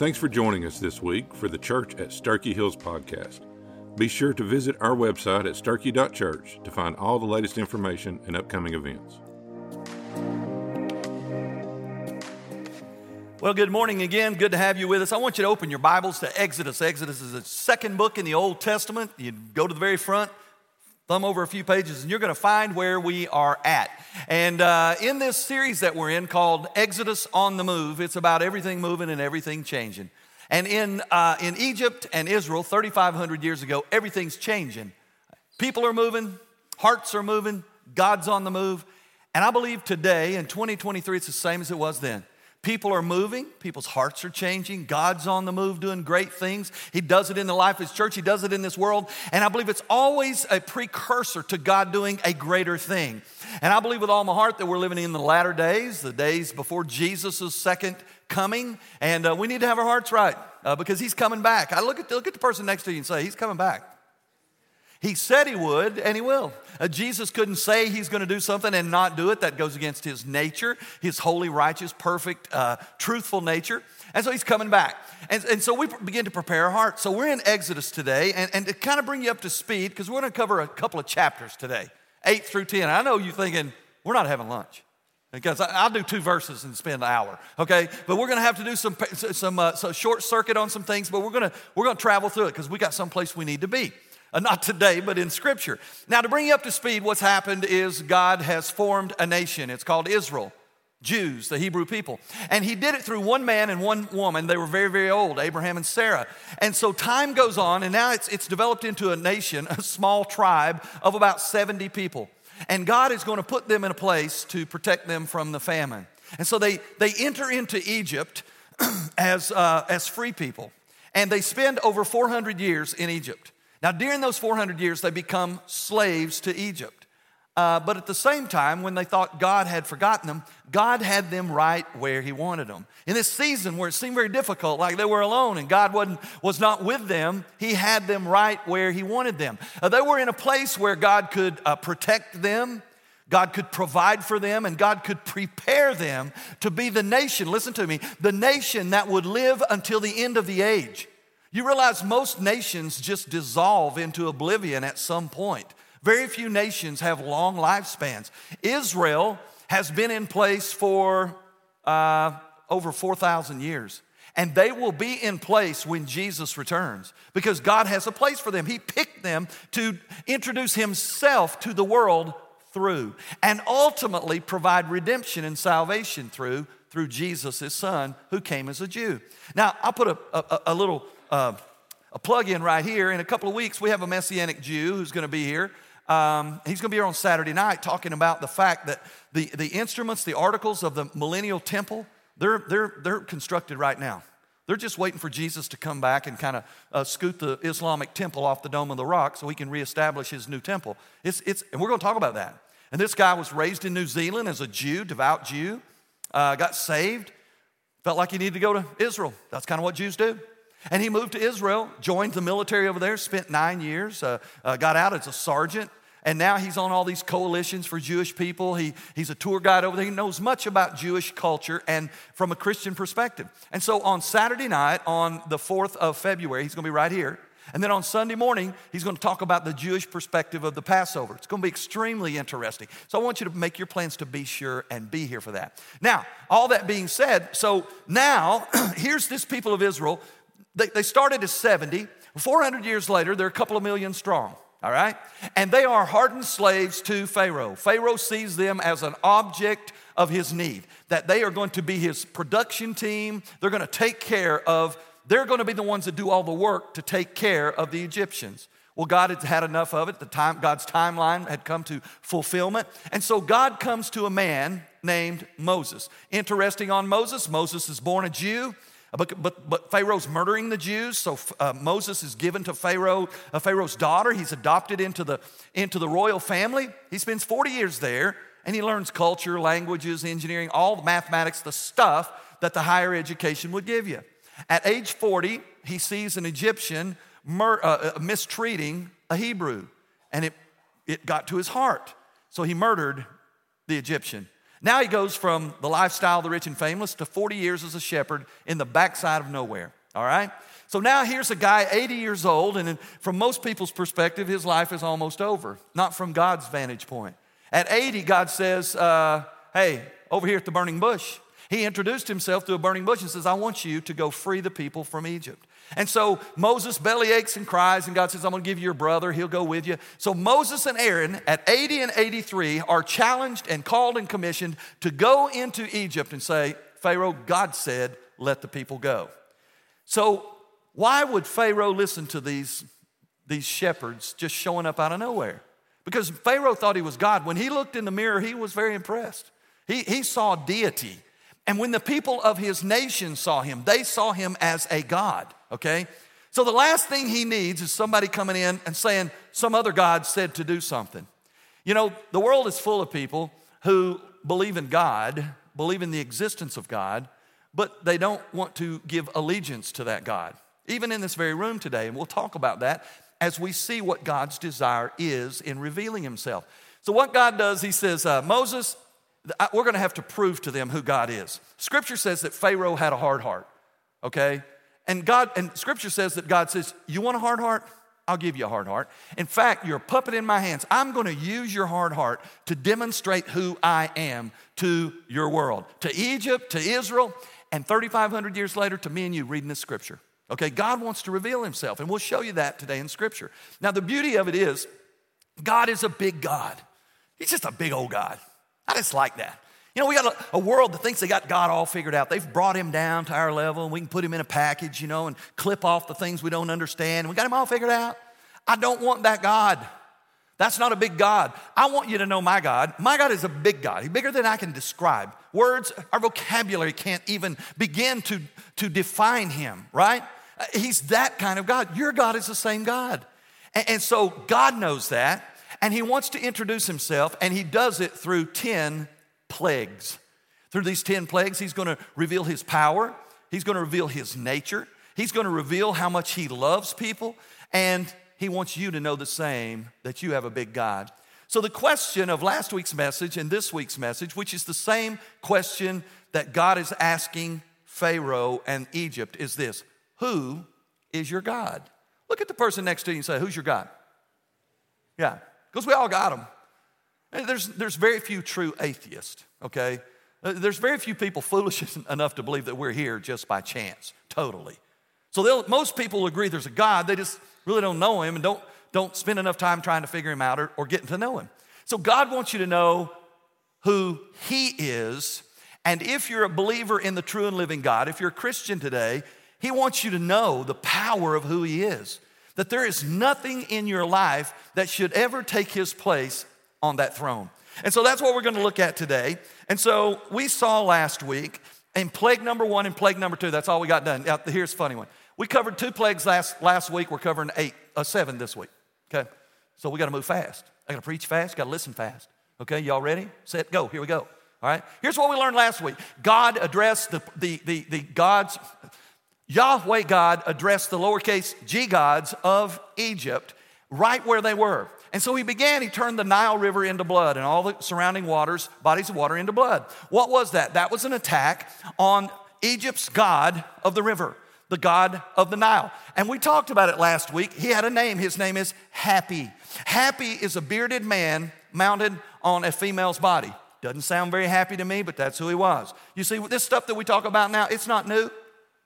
Thanks for joining us this week for the Church at Starkey Hills podcast. Be sure to visit our website at starkey.church to find all the latest information and upcoming events. Well, good morning again. Good to have you with us. I want you to open your Bibles to Exodus. Exodus is the second book in the Old Testament. You go to the very front, thumb over a few pages, and you're going to find where we are at. And uh, in this series that we're in called Exodus on the Move, it's about everything moving and everything changing. And in, uh, in Egypt and Israel, 3,500 years ago, everything's changing. People are moving, hearts are moving, God's on the move. And I believe today, in 2023, it's the same as it was then. People are moving, people's hearts are changing. God's on the move doing great things. He does it in the life of His church, He does it in this world. And I believe it's always a precursor to God doing a greater thing. And I believe with all my heart that we're living in the latter days, the days before Jesus' second coming. And uh, we need to have our hearts right uh, because He's coming back. I look at, look at the person next to you and say, He's coming back. He said he would, and he will. Uh, Jesus couldn't say he's going to do something and not do it. That goes against his nature, his holy, righteous, perfect, uh, truthful nature. And so he's coming back. And, and so we begin to prepare our hearts. So we're in Exodus today, and, and to kind of bring you up to speed, because we're going to cover a couple of chapters today, 8 through 10. I know you're thinking, we're not having lunch. Because I'll do two verses and spend an hour, okay? But we're gonna have to do some, some, uh, short circuit on some things, but we're gonna, we're gonna travel through it because we got someplace we need to be. Uh, not today, but in Scripture. Now, to bring you up to speed, what's happened is God has formed a nation. It's called Israel. Jews, the Hebrew people. And he did it through one man and one woman. They were very, very old, Abraham and Sarah. And so time goes on, and now it's, it's developed into a nation, a small tribe of about 70 people. And God is going to put them in a place to protect them from the famine. And so they, they enter into Egypt as, uh, as free people. And they spend over 400 years in Egypt. Now, during those 400 years, they become slaves to Egypt. Uh, but at the same time, when they thought God had forgotten them, God had them right where He wanted them. In this season where it seemed very difficult, like they were alone and God wasn't, was not with them, He had them right where He wanted them. Uh, they were in a place where God could uh, protect them, God could provide for them, and God could prepare them to be the nation, listen to me, the nation that would live until the end of the age. You realize most nations just dissolve into oblivion at some point. Very few nations have long lifespans. Israel has been in place for uh, over 4,000 years. And they will be in place when Jesus returns because God has a place for them. He picked them to introduce Himself to the world through and ultimately provide redemption and salvation through through Jesus, his son, who came as a Jew. Now, I'll put a, a, a little uh, a plug in right here. In a couple of weeks, we have a Messianic Jew who's going to be here. Um, he's going to be here on Saturday night talking about the fact that the, the instruments, the articles of the millennial temple, they're, they're, they're constructed right now. They're just waiting for Jesus to come back and kind of uh, scoot the Islamic temple off the Dome of the Rock so he can reestablish his new temple. It's, it's, and we're going to talk about that. And this guy was raised in New Zealand as a Jew, devout Jew, uh, got saved, felt like he needed to go to Israel. That's kind of what Jews do. And he moved to Israel, joined the military over there, spent nine years, uh, uh, got out as a sergeant, and now he's on all these coalitions for Jewish people. He, he's a tour guide over there. He knows much about Jewish culture and from a Christian perspective. And so on Saturday night, on the 4th of February, he's going to be right here. And then on Sunday morning, he's going to talk about the Jewish perspective of the Passover. It's going to be extremely interesting. So I want you to make your plans to be sure and be here for that. Now, all that being said, so now here's this people of Israel they, they started as 70. 400 years later, they're a couple of million strong, all right? And they are hardened slaves to Pharaoh. Pharaoh sees them as an object of his need, that they are going to be his production team. They're going to take care of, they're going to be the ones that do all the work to take care of the Egyptians. Well, God had had enough of it. The time, God's timeline had come to fulfillment. And so God comes to a man named Moses. Interesting on Moses, Moses is born a Jew. But, but, but Pharaoh's murdering the Jews, so uh, Moses is given to Pharaoh, uh, Pharaoh's daughter. He's adopted into the, into the royal family. He spends 40 years there, and he learns culture, languages, engineering, all the mathematics, the stuff that the higher education would give you. At age 40, he sees an Egyptian mur- uh, uh mistreating a Hebrew, and it, it got to his heart. So he murdered the Egyptian. Now he goes from the lifestyle of the rich and famous to 40 years as a shepherd in the backside of nowhere. All right? So now here's a guy 80 years old, and from most people's perspective, his life is almost over, not from God's vantage point. At 80, God says, uh, Hey, over here at the burning bush, he introduced himself to a burning bush and says, I want you to go free the people from Egypt. And so Moses belly aches and cries, and God says, I'm gonna give you your brother, he'll go with you. So Moses and Aaron at 80 and 83 are challenged and called and commissioned to go into Egypt and say, Pharaoh, God said, let the people go. So why would Pharaoh listen to these, these shepherds just showing up out of nowhere? Because Pharaoh thought he was God. When he looked in the mirror, he was very impressed. He, he saw deity. And when the people of his nation saw him, they saw him as a God, okay? So the last thing he needs is somebody coming in and saying, some other God said to do something. You know, the world is full of people who believe in God, believe in the existence of God, but they don't want to give allegiance to that God even in this very room today. And we'll talk about that as we see what God's desire is in revealing himself. So, what God does, he says, uh, Moses, we're going to have to prove to them who God is. Scripture says that Pharaoh had a hard heart, okay? And God, and scripture says that God says, You want a hard heart? I'll give you a hard heart. In fact, you're a puppet in my hands. I'm going to use your hard heart to demonstrate who I am to your world, to Egypt, to Israel, and 3,500 years later, to me and you reading this scripture. Okay, God wants to reveal himself, and we'll show you that today in Scripture. Now, the beauty of it is, God is a big God. He's just a big old God. I just like that. You know, we got a, a, world that thinks they got God all figured out. They've brought him down to our level, and we can put him in a package, you know, and clip off the things we don't understand. We got him all figured out. I don't want that God. That's not a big God. I want you to know my God. My God is a big God. He's bigger than I can describe. Words, our vocabulary can't even begin to, to define him, right? Uh, he's that kind of God. Your God is the same God. And, and so God knows that, and He wants to introduce Himself, and He does it through 10 plagues. Through these 10 plagues, He's gonna reveal His power, He's gonna reveal His nature, He's gonna reveal how much He loves people, and He wants you to know the same that you have a big God. So, the question of last week's message and this week's message, which is the same question that God is asking Pharaoh and Egypt, is this who is your God? Look at the person next to you and say, Who's your God? Yeah, because we all got them. There's, there's very few true atheists, okay? Uh, there's very few people foolish enough to believe that we're here just by chance, totally. So most people agree there's a God, they just really don't know him and don't, don't spend enough time trying to figure him out or, or getting to know him. So God wants you to know who he is. And if you're a believer in the true and living God, if you're a Christian today, he wants you to know the power of who He is. That there is nothing in your life that should ever take His place on that throne. And so that's what we're going to look at today. And so we saw last week in plague number one and plague number two, that's all we got done. Now, here's a funny one. We covered two plagues last, last week. We're covering eight, uh, seven this week. Okay? So we got to move fast. I got to preach fast, got to listen fast. Okay, y'all ready? Set, go. Here we go. All right. Here's what we learned last week. God addressed the, the, the, the God's Yahweh God addressed the lowercase g gods of Egypt right where they were. And so he began, he turned the Nile River into blood and all the surrounding waters, bodies of water into blood. What was that? That was an attack on Egypt's God of the river, the God of the Nile. And we talked about it last week. He had a name. His name is Happy. Happy is a bearded man mounted on a female's body. Doesn't sound very happy to me, but that's who he was. You see, this stuff that we talk about now, it's not new.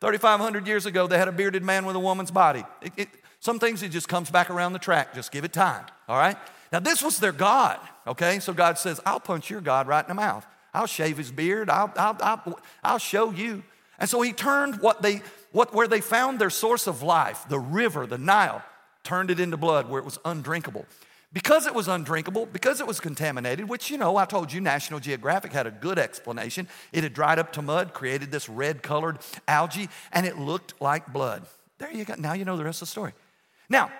3,500 years ago, they had a bearded man with a woman's body. It, it, some things, it just comes back around the track. Just give it time, all right? Now, this was their God, okay? So God says, I'll punch your God right in the mouth. I'll shave his beard. I'll, I'll, I'll, I'll show you. And so he turned what they, what, where they found their source of life, the river, the Nile, turned it into blood where it was undrinkable. Because it was undrinkable, because it was contaminated, which, you know, I told you National Geographic had a good explanation. It had dried up to mud, created this red colored algae, and it looked like blood. There you go. Now you know the rest of the story. Now,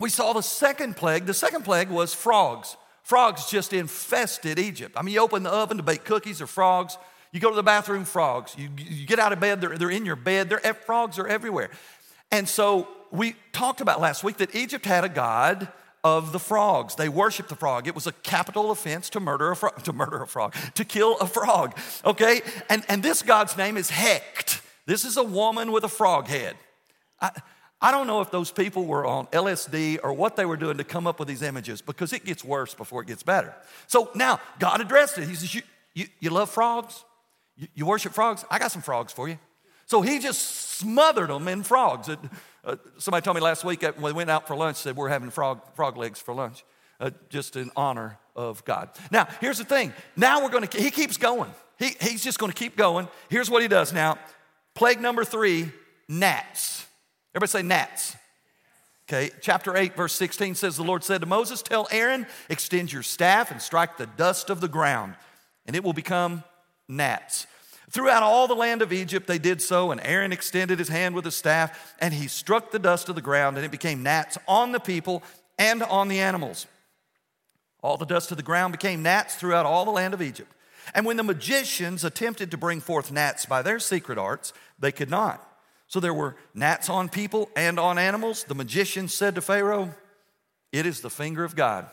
we saw the second plague. The second plague was frogs. Frogs just infested Egypt. I mean, you open the oven to bake cookies, or frogs. You go to the bathroom, frogs. You, you get out of bed, they're, they're in your bed. They're, frogs are everywhere. And so we talked about last week that Egypt had a god of the frogs. They worshiped the frog. It was a capital offense to murder a frog, to murder a frog, to kill a frog. Okay? And, and this God's name is Heket. This is a woman with a frog head. I, I don't know if those people were on LSD or what they were doing to come up with these images because it gets worse before it gets better. So now God addressed it. He says, You, you, you love frogs? You, you worship frogs? I got some frogs for you. So he just smothered them in frogs. It, uh, somebody told me last week when we went out for lunch, said we're having frog, frog legs for lunch, uh, just in honor of God. Now, here's the thing. Now we're going to, he keeps going. He, he's just going to keep going. Here's what he does now. Plague number three, gnats. Everybody say gnats. Okay, chapter 8, verse 16 says, The Lord said to Moses, Tell Aaron, extend your staff and strike the dust of the ground, and it will become gnats. Throughout all the land of Egypt, they did so, and Aaron extended his hand with his staff, and he struck the dust of the ground, and it became gnats on the people and on the animals. All the dust of the ground became gnats throughout all the land of Egypt. And when the magicians attempted to bring forth gnats by their secret arts, they could not. So there were gnats on people and on animals. The magicians said to Pharaoh, It is the finger of God.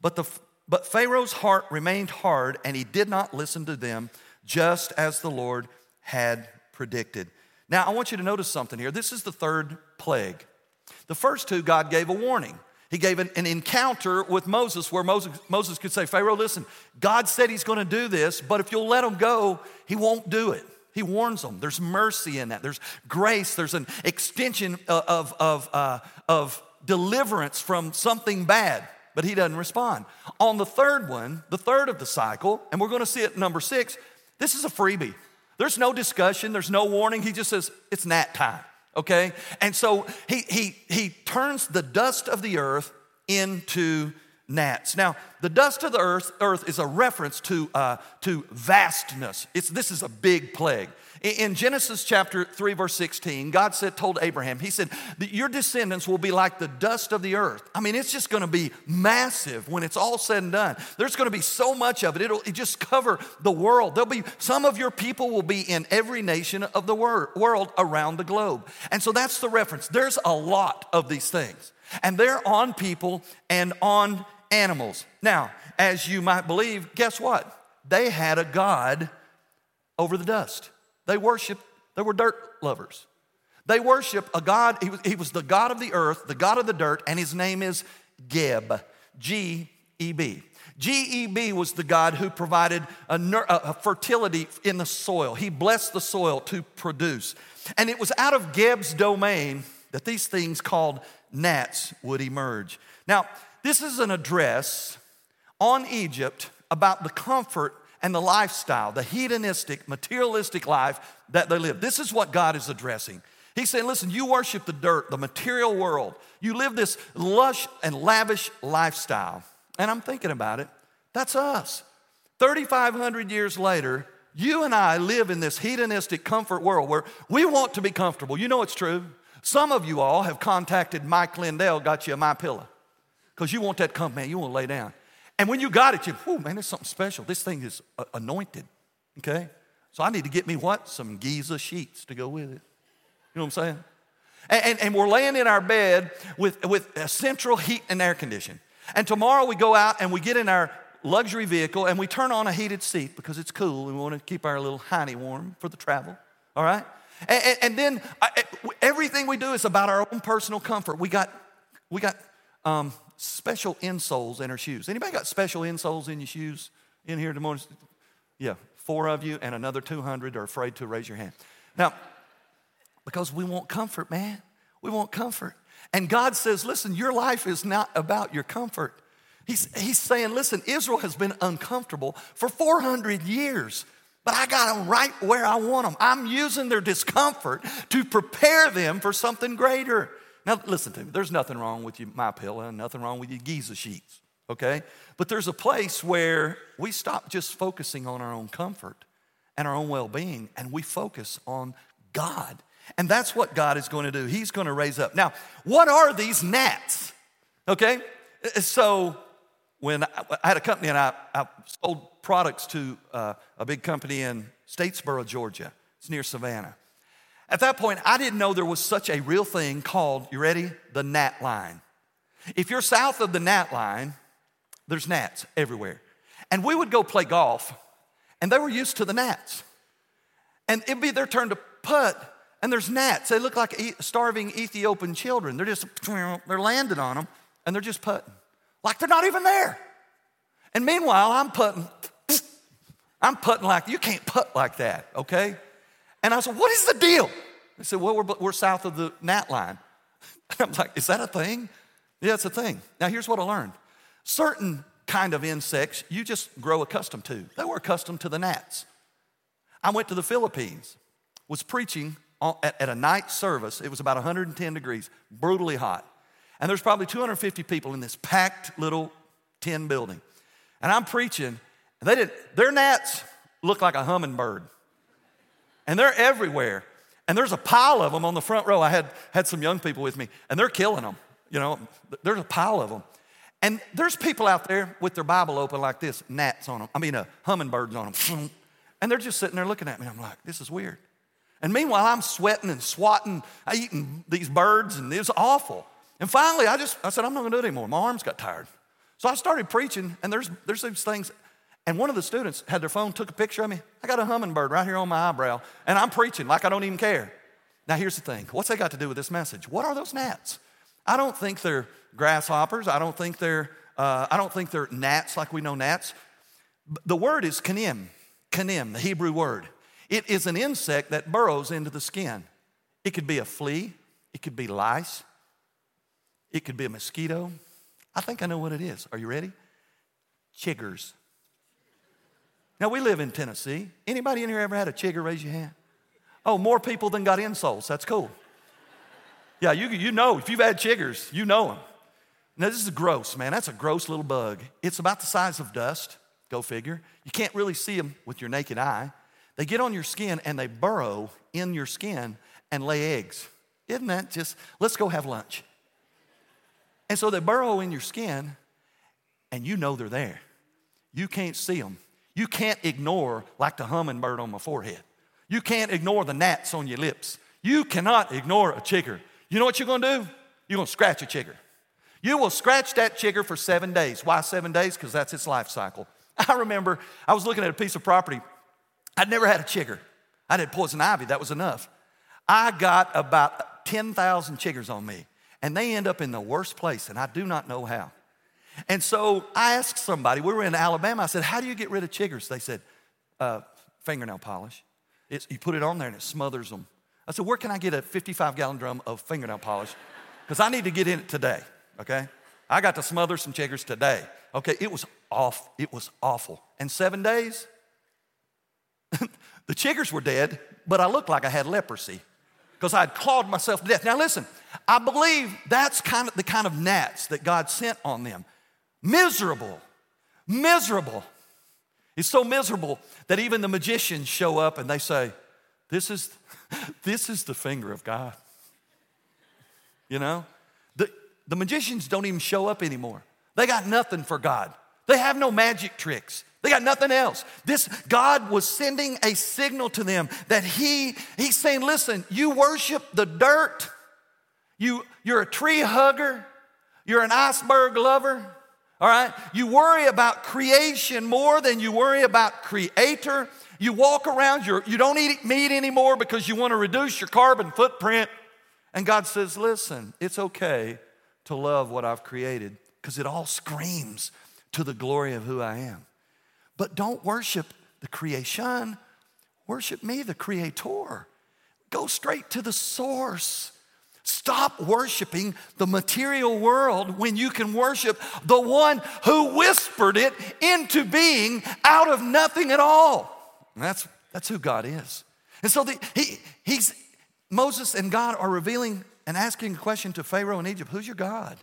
But, the, but Pharaoh's heart remained hard, and he did not listen to them just as the Lord had predicted. Now, I want you to notice something here. This is the third plague. The first two, God gave a warning. He gave an, an encounter with Moses where Moses, Moses could say, Pharaoh, listen, God said he's going to do this, but if you'll let him go, he won't do it. He warns them. There's mercy in that. There's grace. There's an extension of, of, uh, of deliverance from something bad, but he doesn't respond. On the third one, the third of the cycle, and we're going to see it number six, this is a freebie. There's no discussion, there's no warning. He just says, it's gnat time, okay? And so he, he, he turns the dust of the earth into gnats. Now, the dust of the earth, earth is a reference to, uh, to vastness. It's, this is a big plague. In Genesis chapter 3, verse 16, God said, told Abraham, He said, Your descendants will be like the dust of the earth. I mean, it's just gonna be massive when it's all said and done. There's gonna be so much of it, it'll it just cover the world. There'll be some of your people will be in every nation of the wor- world around the globe. And so that's the reference. There's a lot of these things, and they're on people and on animals. Now, as you might believe, guess what? They had a God over the dust. They worshiped, they were dirt lovers. They worship a God, he was, he was the God of the earth, the God of the dirt, and his name is Geb, G E B. G E B was the God who provided a, a, fertility in the soil. He blessed the soil to produce. And it was out of Geb's domain that these things called gnats would emerge. Now, this is an address on Egypt about the comfort and the lifestyle, the hedonistic, materialistic life that they live. This is what God is addressing. He's saying, listen, you worship the dirt, the material world. You live this lush and lavish lifestyle. And I'm thinking about it. That's us. 3,500 years later, you and I live in this hedonistic comfort world where we want to be comfortable. You know it's true. Some of you all have contacted Mike Lindell, got you a My Pillow, because you want that comfort, man. You want to lay down. And when you got it, you, oh man, there's something special. This thing is uh, anointed, okay? So I need to get me what? Some Giza sheets to go with it. You know what I'm saying? And, and, and we're laying in our bed with, with a central heat and air condition. And tomorrow we go out and we get in our luxury vehicle and we turn on a heated seat because it's cool and we want to keep our little hiney warm for the travel, all right? And, and, and then I, everything we do is about our own personal comfort. We got, we got um, special insoles in her shoes. Anybody got special insoles in your shoes in here tomorrow? Yeah, four of you and another 200 are afraid to raise your hand. Now, because we want comfort, man. We want comfort. And God says, listen, your life is not about your comfort. He's, he's saying, listen, Israel has been uncomfortable for 400 years, but I got them right where I want them. I'm using their discomfort to prepare them for something greater. Now, listen to me. There's nothing wrong with you, my pillow, nothing wrong with your Giza sheets, okay? But there's a place where we stop just focusing on our own comfort and our own well being, and we focus on God. And that's what God is going to do. He's going to raise up. Now, what are these gnats? Okay? So, when I had a company and I, I sold products to uh, a big company in Statesboro, Georgia, it's near Savannah. At that point, I didn't know there was such a real thing called, you ready? The gnat line. If you're south of the gnat line, there's gnats everywhere. And we would go play golf, and they were used to the gnats. And it'd be their turn to putt, and there's gnats. They look like starving Ethiopian children. They're just, they're landing on them, and they're just putting. Like they're not even there. And meanwhile, I'm putting, I'm putting like, you can't putt like that, okay? And I said, what is the deal? They said, well, we're, we're south of the gnat line. And I'm like, is that a thing? Yeah, it's a thing. Now, here's what I learned certain kind of insects you just grow accustomed to. They were accustomed to the gnats. I went to the Philippines, was preaching at, at a night service. It was about 110 degrees, brutally hot. And there's probably 250 people in this packed little tin building. And I'm preaching, they didn't. their gnats look like a hummingbird. And they're everywhere. And there's a pile of them on the front row. I had, had some young people with me, and they're killing them. You know, there's a pile of them. And there's people out there with their Bible open like this, gnats on them. I mean, uh, hummingbirds on them. And they're just sitting there looking at me. I'm like, this is weird. And meanwhile, I'm sweating and swatting, eating these birds, and it was awful. And finally, I just, I said, I'm not gonna do it anymore. My arms got tired. So I started preaching, and there's, there's these things. And one of the students had their phone, took a picture of me. I got a hummingbird right here on my eyebrow, and I'm preaching like I don't even care. Now, here's the thing what's that got to do with this message? What are those gnats? I don't think they're grasshoppers. I don't think they're, uh, I don't think they're gnats like we know gnats. The word is kanim, kanim, the Hebrew word. It is an insect that burrows into the skin. It could be a flea, it could be lice, it could be a mosquito. I think I know what it is. Are you ready? Chiggers. Now we live in Tennessee. Anybody in here ever had a chigger? Raise your hand. Oh, more people than got insults. That's cool. Yeah, you, you know, if you've had chiggers, you know them. Now, this is gross, man. That's a gross little bug. It's about the size of dust, go figure. You can't really see them with your naked eye. They get on your skin and they burrow in your skin and lay eggs. Isn't that just, let's go have lunch. And so they burrow in your skin and you know they're there. You can't see them. You can't ignore like the hummingbird on my forehead. You can't ignore the gnats on your lips. You cannot ignore a chigger. You know what you're gonna do? You're gonna scratch a chigger. You will scratch that chigger for seven days. Why seven days? Because that's its life cycle. I remember I was looking at a piece of property. I'd never had a chigger. I had poison ivy, that was enough. I got about 10,000 chiggers on me, and they end up in the worst place, and I do not know how. And so I asked somebody, we were in Alabama, I said, How do you get rid of chiggers? They said, uh, Fingernail polish. It's, you put it on there and it smothers them. I said, Where can I get a 55 gallon drum of fingernail polish? Because I need to get in it today, okay? I got to smother some chiggers today. Okay, it was off, it was awful. And seven days, the chiggers were dead, but I looked like I had leprosy because I had clawed myself to death. Now listen, I believe that's kind of the kind of gnats that God sent on them. Miserable, miserable. It's so miserable that even the magicians show up and they say, This is, this is the finger of God. You know? The, the magicians don't even show up anymore. They got nothing for God. They have no magic tricks. They got nothing else. This God was sending a signal to them that He, He's saying, listen, you worship the dirt, you, you're a tree hugger, you're an iceberg lover, all right? You worry about creation more than you worry about creator. You walk around, you're, you don't eat meat anymore because you want to reduce your carbon footprint. And God says, listen, it's okay to love what I've created because it all screams to the glory of who I am. But don't worship the creation, worship me, the creator. Go straight to the source. Stop worshiping the material world when you can worship the one who whispered it into being out of nothing at all. And that's, that's who God is. And so the, he, he's, Moses and God are revealing and asking a question to Pharaoh in Egypt Who's your God?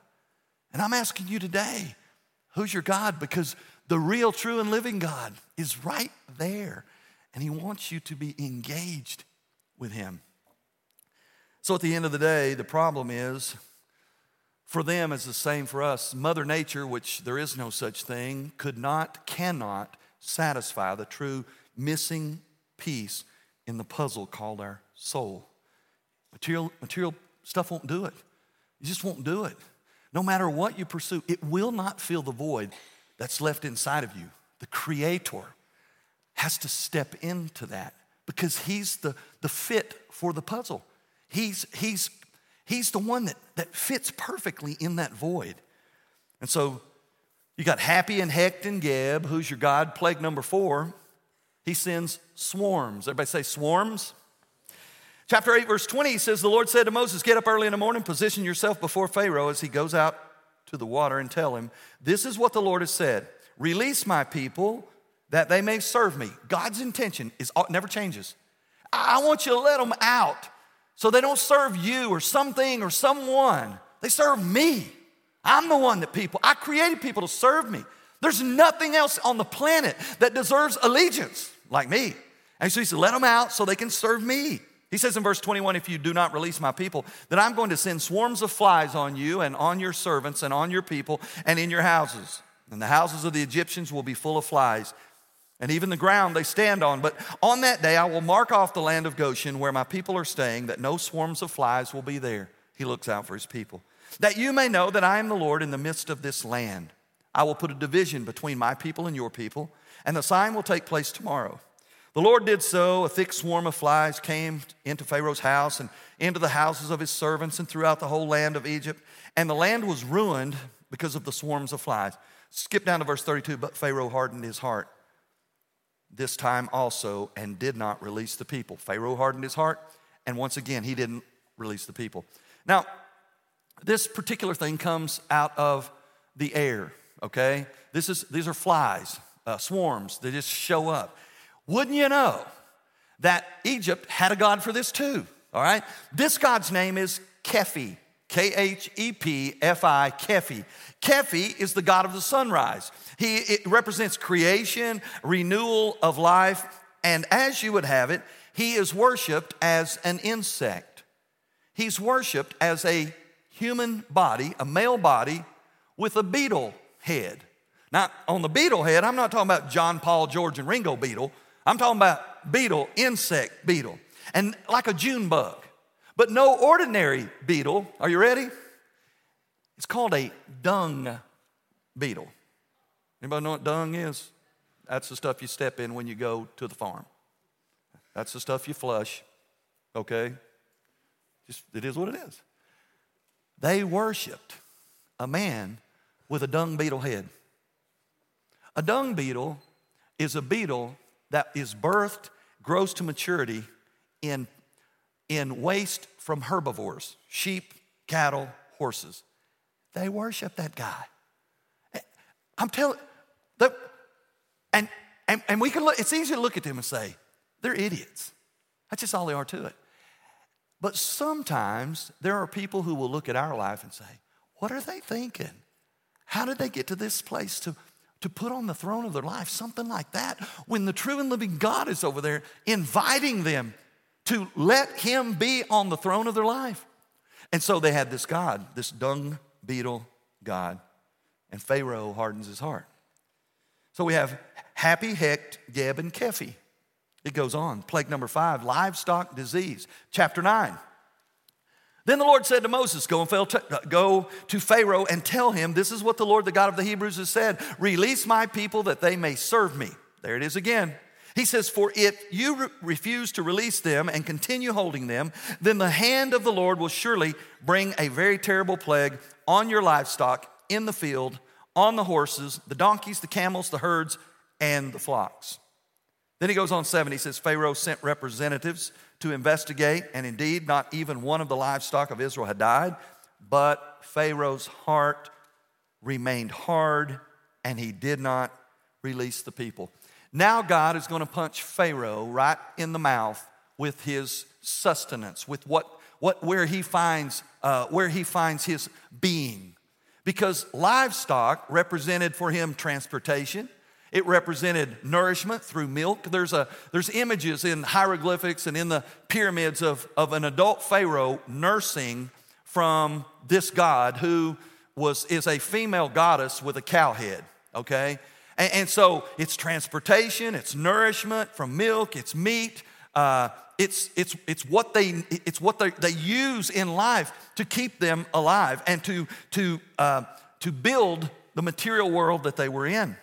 And I'm asking you today, who's your God? Because the real, true, and living God is right there. And He wants you to be engaged with Him. So at the end of the day, the problem is for them is the same for us. Mother Nature, which there is no such thing, could not, cannot satisfy the true missing piece in the puzzle called our soul. Material, material stuff won't do it. You just won't do it. no matter what you pursue, it will not fill the void that's left inside of you. The Creator has to step into that because He's the, the fit for the puzzle. He's, he's, he's the one that, that fits perfectly in that void. And so you got Happy and Heket and Geb, who's your God. Plague number four, he sends swarms. Everybody say swarms. Chapter 8, verse 20 says, The Lord said to Moses, Get up early in the morning, position yourself before Pharaoh as he goes out to the water, and tell him, This is what the Lord has said Release my people that they may serve me. God's intention is never changes. I want you to let them out so they don't serve you or something or someone. They serve me. I'm the one that people, I created people to serve me. There's nothing else on the planet that deserves allegiance like me. And so he said, Let them out so they can serve me. He says in verse 21 If you do not release my people, then I'm going to send swarms of flies on you and on your servants and on your people and in your houses. And the houses of the Egyptians will be full of flies, and even the ground they stand on. But on that day I will mark off the land of Goshen where my people are staying, that no swarms of flies will be there. He looks out for his people. That you may know that I am the Lord in the midst of this land. I will put a division between my people and your people, and the sign will take place tomorrow. The Lord did so. A thick swarm of flies came into Pharaoh's house and into the houses of his servants and throughout the whole land of Egypt. And the land was ruined because of the swarms of flies. Skip down to verse 32. But Pharaoh hardened his heart this time also and did not release the people. Pharaoh hardened his heart, and once again, he didn't release the people. Now, this particular thing comes out of the air, okay? This is, these are flies, uh, swarms, they just show up. Wouldn't you know that Egypt had a God for this too? All right? This God's name is Kephi. K H E P F I, Kephi. Kephi is the God of the sunrise. He it represents creation, renewal of life, and as you would have it, he is worshiped as an insect. He's worshiped as a human body, a male body, with a beetle head. Now, on the beetle head, I'm not talking about John, Paul, George, and Ringo beetle. I'm talking about beetle, insect beetle, and like a June bug. But no ordinary beetle. Are you ready? It's called a dung beetle. Anybody know what dung is? That's the stuff you step in when you go to the farm. That's the stuff you flush. Okay? Just it is what it is. They worshiped a man with a dung beetle head. A dung beetle is a beetle that is birthed, grows to maturity in, in waste from herbivores sheep, cattle, horses. They worship that guy. I'm telling and, and, and we can look, it's easy to look at them and say, they're idiots. That's just all they are to it. But sometimes there are people who will look at our life and say, what are they thinking? How did they get to this place to to put on the throne of their life, something like that, when the true and living God is over there inviting them to let Him be on the throne of their life. And so they had this God, this dung beetle God, and Pharaoh hardens his heart. So we have Happy, Heket, Geb, and Kephi. It goes on. Plague number five, livestock disease. Chapter nine. Then the Lord said to Moses, go, and uh, go to Pharaoh and tell him, This is what the Lord, the God of the Hebrews, has said Release my people that they may serve me. There it is again. He says, For if you re- refuse to release them and continue holding them, then the hand of the Lord will surely bring a very terrible plague on your livestock in the field, on the horses, the donkeys, the camels, the herds, and the flocks. Then he goes on seven. He says, Pharaoh sent representatives to investigate, and indeed, not even one of the livestock of Israel had died, but Pharaoh's heart remained hard and he did not release the people. Now, God is going to punch Pharaoh right in the mouth with his sustenance, with what, what where he finds uh, where he finds his being, because livestock represented for him transportation. It represented nourishment through milk. There's, a, there's images in hieroglyphics and in the pyramids of, of an adult Pharaoh nursing from this god who was, is a female goddess with a cow head, okay? And, and so it's transportation, it's nourishment from milk, it's meat, Uh, it's, it's, it's what, they, it's what they, they use in life to keep them alive and to, to, uh, to build the material world that they were in.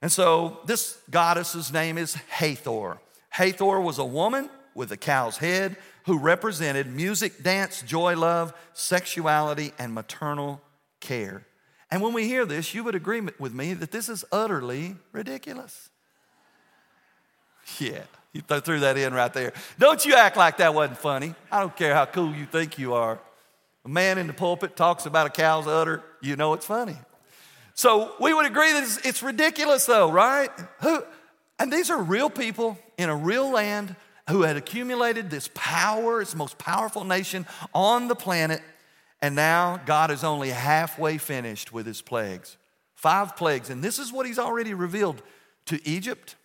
And so this goddess's name is Hathor. Hathor was a woman with a cow's head who represented music, dance, joy, love, sexuality, and maternal care. And when we hear this, you would agree with me that this is utterly ridiculous. Yeah, you threw that in right there. Don't you act like that wasn't funny. I don't care how cool you think you are. A man in the pulpit talks about a cow's udder, you know it's funny. So we would agree that it's, it's ridiculous, though, right? Who, and these are real people in a real land who had accumulated this power, it's the most powerful nation on the planet, and now God is only halfway finished with his plagues. Five plagues, and this is what he's already revealed to Egypt,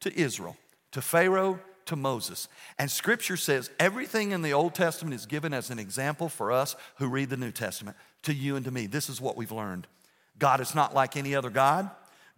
to Israel, to Pharaoh, to Moses. And scripture says everything in the Old Testament is given as an example for us who read the New Testament, to you and to me. This is what we've learned. God is not like any other God.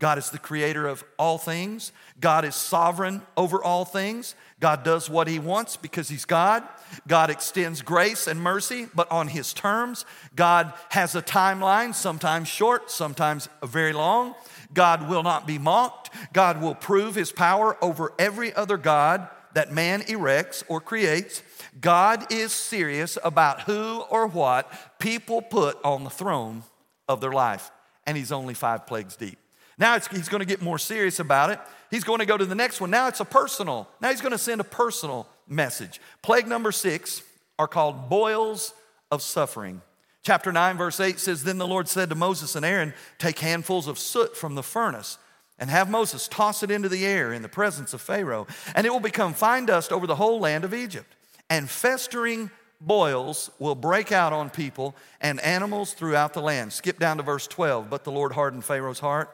God is the creator of all things. God is sovereign over all things. God does what he wants because he's God. God extends grace and mercy, but on his terms. God has a timeline, sometimes short, sometimes very long. God will not be mocked. God will prove his power over every other God that man erects or creates. God is serious about who or what people put on the throne of their life and he's only five plagues deep. Now he's going to get more serious about it. He's going to go to the next one. Now it's a personal. Now he's going to send a personal message. Plague number six are called boils of suffering. Chapter 9, verse 8 says Then the Lord said to Moses and Aaron, Take handfuls of soot from the furnace and have Moses toss it into the air in the presence of Pharaoh, and it will become fine dust over the whole land of Egypt. And festering boils will break out on people and animals throughout the land. Skip down to verse 12. But the Lord hardened Pharaoh's heart,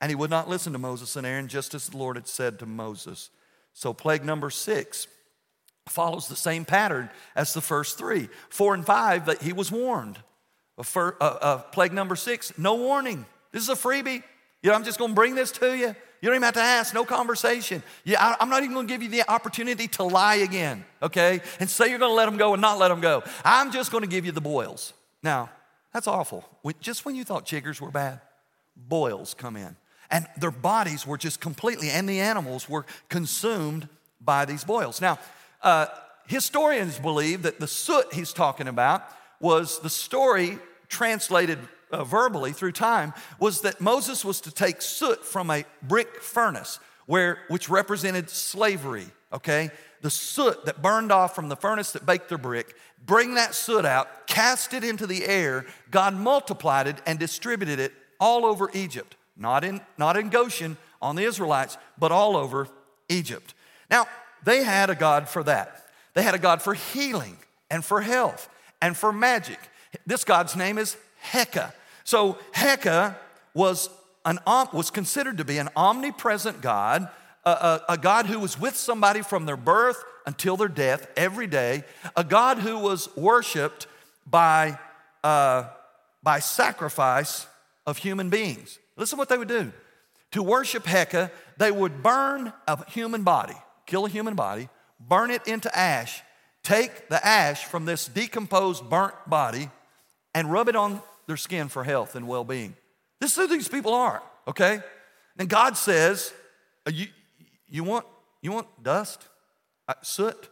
and he would not listen to Moses and Aaron, just as the Lord had said to Moses. So, plague number six follows the same pattern as the first three. Four and five, that he was warned. Plague number six, no warning. This is a freebie. You know, I'm just going to bring this to you. You don't even have to ask, no conversation. Yeah, I, I'm not even going to give you the opportunity to lie again, okay? And say you're going to let them go and not let them go. I'm just going to give you the boils. Now, that's awful. Just when you thought chiggers were bad, boils come in. And their bodies were just completely, and the animals were consumed by these boils. Now, uh, historians believe that the soot he's talking about was the story translated uh, verbally through time was that Moses was to take soot from a brick furnace, where, which represented slavery, okay? The soot that burned off from the furnace that baked the brick, bring that soot out, cast it into the air. God multiplied it and distributed it all over Egypt, not in, not in Goshen on the Israelites, but all over Egypt. Now, they had a God for that. They had a God for healing and for health and for magic. This God's name is Heka. So Heka was, an, was considered to be an omnipresent God, a, a, a God who was with somebody from their birth until their death every day, a God who was worshiped by, uh, by sacrifice of human beings. Listen to what they would do. To worship Heka, they would burn a human body, kill a human body, burn it into ash, take the ash from this decomposed, burnt body, and rub it on their skin for health and well being. This is who these people are, okay? And God says, you, you, want, you want dust? Uh, soot?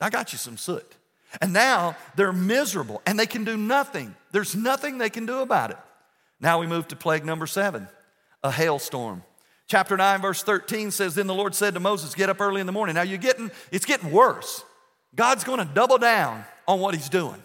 I got you some soot. And now they're miserable and they can do nothing. There's nothing they can do about it. Now we move to plague number seven a hailstorm. Chapter 9, verse 13 says, Then the Lord said to Moses, Get up early in the morning. Now you're getting, it's getting worse. God's gonna double down on what he's doing.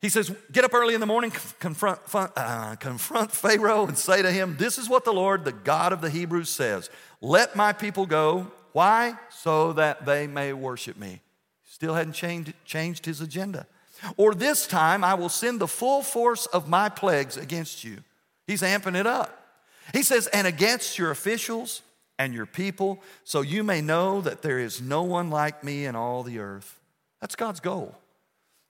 He says, Get up early in the morning, confront, uh, confront Pharaoh, and say to him, This is what the Lord, the God of the Hebrews, says Let my people go. Why? So that they may worship me. Still hadn't changed, changed his agenda. Or this time I will send the full force of my plagues against you. He's amping it up. He says, And against your officials and your people, so you may know that there is no one like me in all the earth. That's God's goal.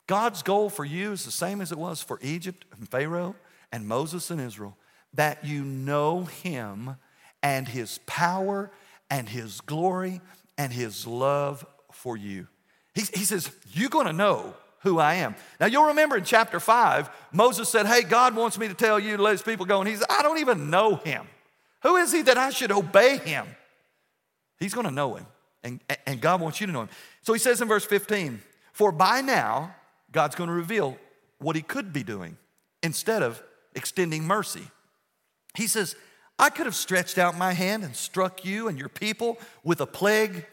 God's goal for you is the same as it was for Egypt and Pharaoh and Moses and Israel that you know Him and His power and His glory and his love for you. He, he says, You're gonna know who I am. Now you'll remember in chapter five, Moses said, Hey, God wants me to tell you to let his people go. And he said, I don't even know him. Who is he that I should obey him? He's gonna know him. And, and God wants you to know him. So he says in verse 15, For by now, God's gonna reveal what he could be doing instead of extending mercy. He says, I could have stretched out my hand and struck you and your people with a plague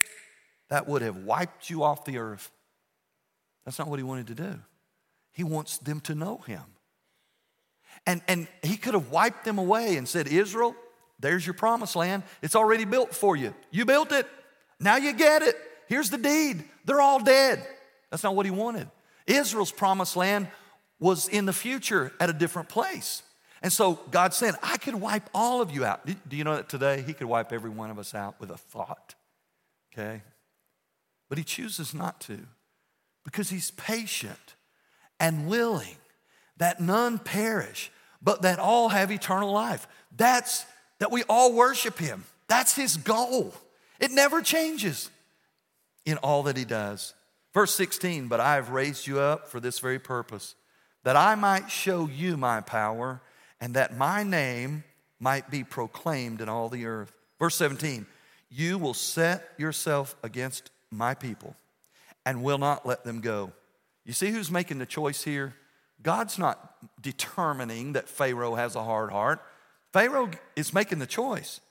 that would have wiped you off the earth. That's not what he wanted to do. He wants them to know him. And, and he could have wiped them away and said, Israel, there's your promised land. It's already built for you. You built it. Now you get it. Here's the deed. They're all dead. That's not what he wanted. Israel's promised land was in the future at a different place. And so God said, I could wipe all of you out. Do you know that today He could wipe every one of us out with a thought? Okay? But He chooses not to because He's patient and willing that none perish, but that all have eternal life. That's that we all worship Him. That's His goal. It never changes in all that He does. Verse 16, but I have raised you up for this very purpose, that I might show you my power and that my name might be proclaimed in all the earth. Verse 17, you will set yourself against my people and will not let them go. You see who's making the choice here? God's not determining that Pharaoh has a hard heart. Pharaoh is making the choice.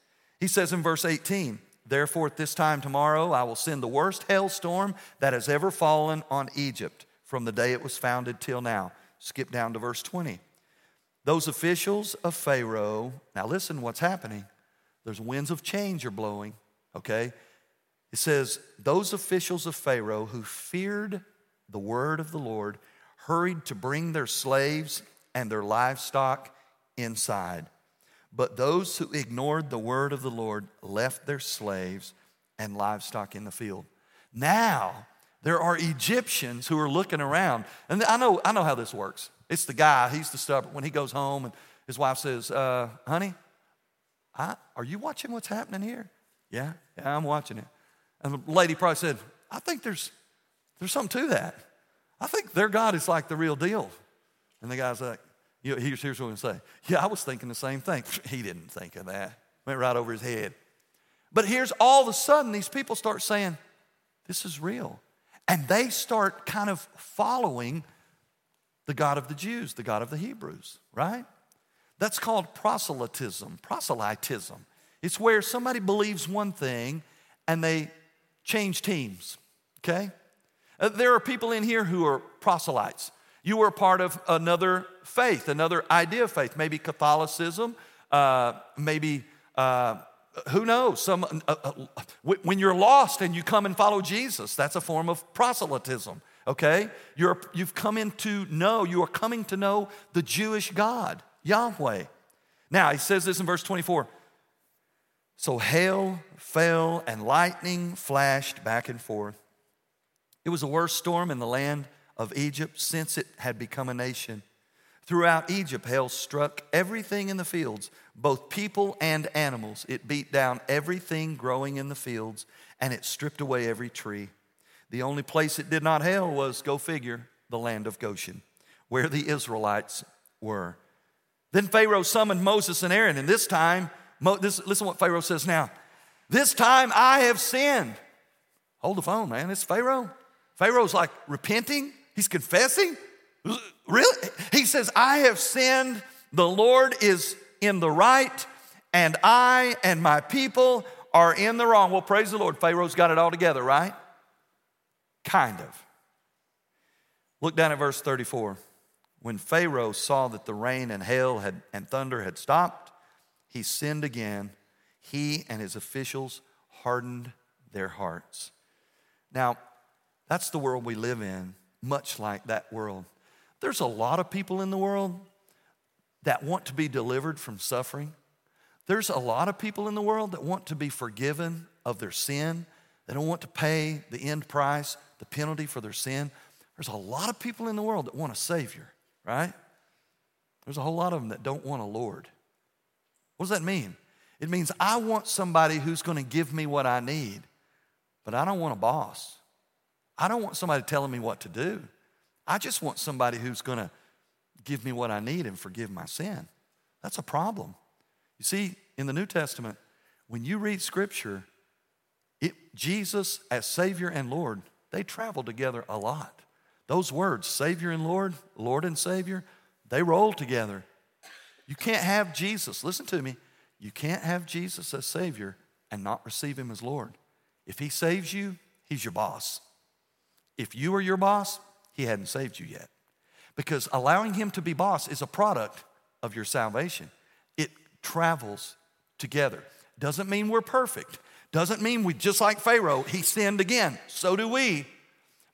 He says in verse 18, Therefore, at this time tomorrow, I will send the worst hailstorm that has ever fallen on Egypt from the day it was founded till now. Skip down to verse 20. Those officials of Pharaoh, now listen what's happening. There's winds of change are blowing, okay? It says, Those officials of Pharaoh who feared the word of the Lord hurried to bring their slaves and their livestock inside. But those who ignored the word of the Lord left their slaves and livestock in the field. Now, there are Egyptians who are looking around. And I know, I know how this works. It's the guy, he's the stubborn. When he goes home and his wife says, uh, Honey, I, are you watching what's happening here? Yeah, yeah, I'm watching it. And the lady probably said, I think there's, there's something to that. I think their God is like the real deal. And the guy's like, you know, here's, here's what I'm going to say. Yeah, I was thinking the same thing. He didn't think of that. Went right over his head. But here's all of a sudden, these people start saying, This is real. And they start kind of following the God of the Jews, the God of the Hebrews, right? That's called proselytism, proselytism. It's where somebody believes one thing and they change teams, okay? Uh, there are people in here who are proselytes. You were part of another faith, another idea of faith, maybe Catholicism, uh, maybe, uh, who knows, some, uh, uh when you're lost and you come and follow Jesus, that's a form of proselytism okay? You're, you've come in to know, you are coming to know the Jewish God, Yahweh. Now, he says this in verse 24. So hail fell and lightning flashed back and forth. It was the worst storm in the land of Egypt since it had become a nation. Throughout Egypt, hail struck everything in the fields, both people and animals. It beat down everything growing in the fields, and it stripped away every tree. The only place it did not hail was, go figure, the land of Goshen, where the Israelites were. Then Pharaoh summoned Moses and Aaron, and this time, this, listen what Pharaoh says now. This time I have sinned. Hold the phone, man. It's Pharaoh. Pharaoh's like repenting, he's confessing. Really? He says, I have sinned. The Lord is in the right, and I and my people are in the wrong. Well, praise the Lord. Pharaoh's got it all together, right? Kind of. Look down at verse 34. When Pharaoh saw that the rain and hail had, and thunder had stopped, he sinned again. He and his officials hardened their hearts. Now, that's the world we live in, much like that world. There's a lot of people in the world that want to be delivered from suffering. There's a lot of people in the world that want to be forgiven of their sin. They don't want to pay the end price the penalty for their sin. There's a lot of people in the world that want a Savior, right? There's a whole lot of them that don't want a Lord. What does that mean? It means I want somebody who's going to give me what I need. but I don't want a boss. I don't want somebody telling me what to do. I just want somebody who's going to give me what I need and forgive my sin. That's a problem. You see, in the New Testament, when you read Scripture, it, Jesus as Savior and Lord, they travel together a lot. Those words, Savior and Lord, Lord and Savior, they roll together. You can't have Jesus, listen to me, you can't have Jesus as Savior and not receive Him as Lord. If He saves you, He's your boss. If you are your boss, He hadn't saved you yet. Because allowing Him to be boss is a product of your salvation, it travels together. Doesn't mean we're perfect. Doesn't mean we, just like Pharaoh, he sinned again. So do we.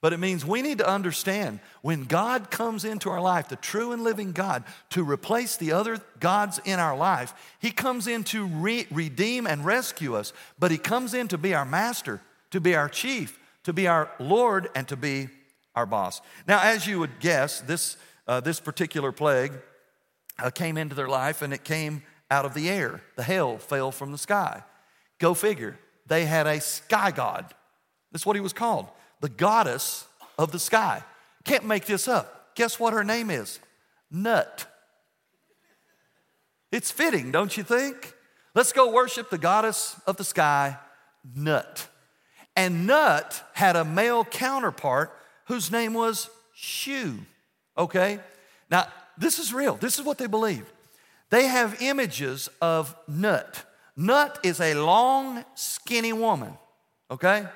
But it means we need to understand when God comes into our life, the true and living God, to replace the other gods in our life, He comes in to re- redeem and rescue us, but He comes in to be our master, to be our chief, to be our Lord, and to be our boss. Now, as you would guess, this, uh, this particular plague uh, came into their life and it came out of the air. The hail fell from the sky. Go figure. They had a sky god. That's what he was called the goddess of the sky. Can't make this up. Guess what her name is? Nut. It's fitting, don't you think? Let's go worship the goddess of the sky, Nut. And Nut had a male counterpart whose name was Shu. Okay? Now, this is real. This is what they believed. They have images of Nut. Nut is a long, skinny woman, okay,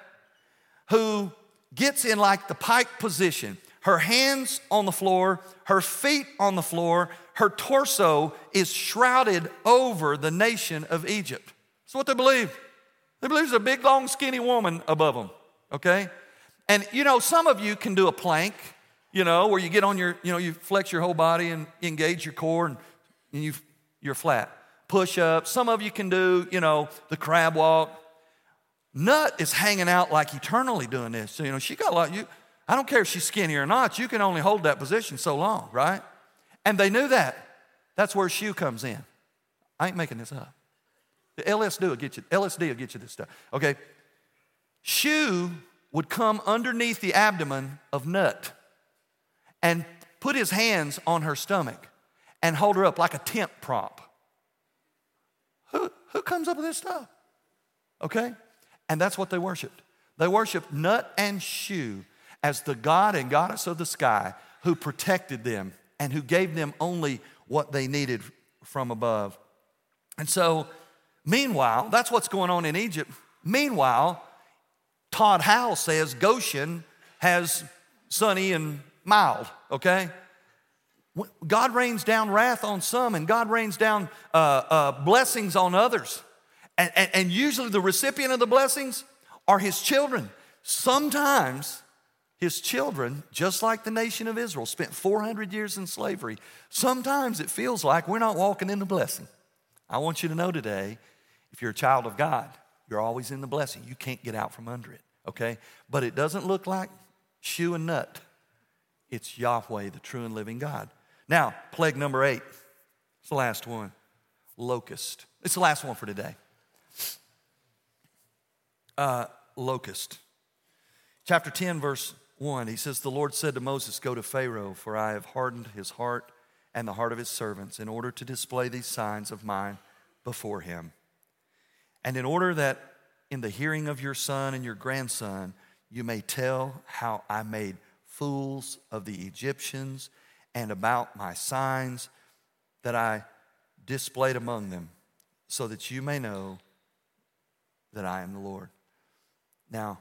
who gets in like the pike position, her hands on the floor, her feet on the floor, her torso is shrouded over the nation of Egypt. That's what they believe. They believe there's a big, long, skinny woman above them, okay? And you know, some of you can do a plank, you know, where you get on your, you know, you flex your whole body and engage your core and, and you, you're flat. Push up. Some of you can do, you know, the crab walk. Nut is hanging out like eternally doing this. So, you know, she got a lot. You, I don't care if she's skinny or not. You can only hold that position so long, right? And they knew that. That's where Shu comes in. I ain't making this up. The LSD will get you. LSD will get you this stuff. Okay. Shu would come underneath the abdomen of Nut and put his hands on her stomach and hold her up like a tent prop. Who, who comes up with this stuff? Okay? And that's what they worshiped. They worshiped Nut and Shu as the God and goddess of the sky who protected them and who gave them only what they needed from above. And so, meanwhile, that's what's going on in Egypt. Meanwhile, Todd Howell says Goshen has sunny and mild, okay? God rains down wrath on some and God rains down uh, uh, blessings on others. And, and, and usually the recipient of the blessings are his children. Sometimes his children, just like the nation of Israel, spent 400 years in slavery. Sometimes it feels like we're not walking in the blessing. I want you to know today if you're a child of God, you're always in the blessing. You can't get out from under it, okay? But it doesn't look like Shu and nut. It's Yahweh, the true and living God. Now, plague number eight. It's the last one locust. It's the last one for today. Uh, locust. Chapter 10, verse 1, he says, The Lord said to Moses, Go to Pharaoh, for I have hardened his heart and the heart of his servants in order to display these signs of mine before him. And in order that in the hearing of your son and your grandson, you may tell how I made fools of the Egyptians and about my signs that I displayed among them, so that you may know that I am the Lord. Now,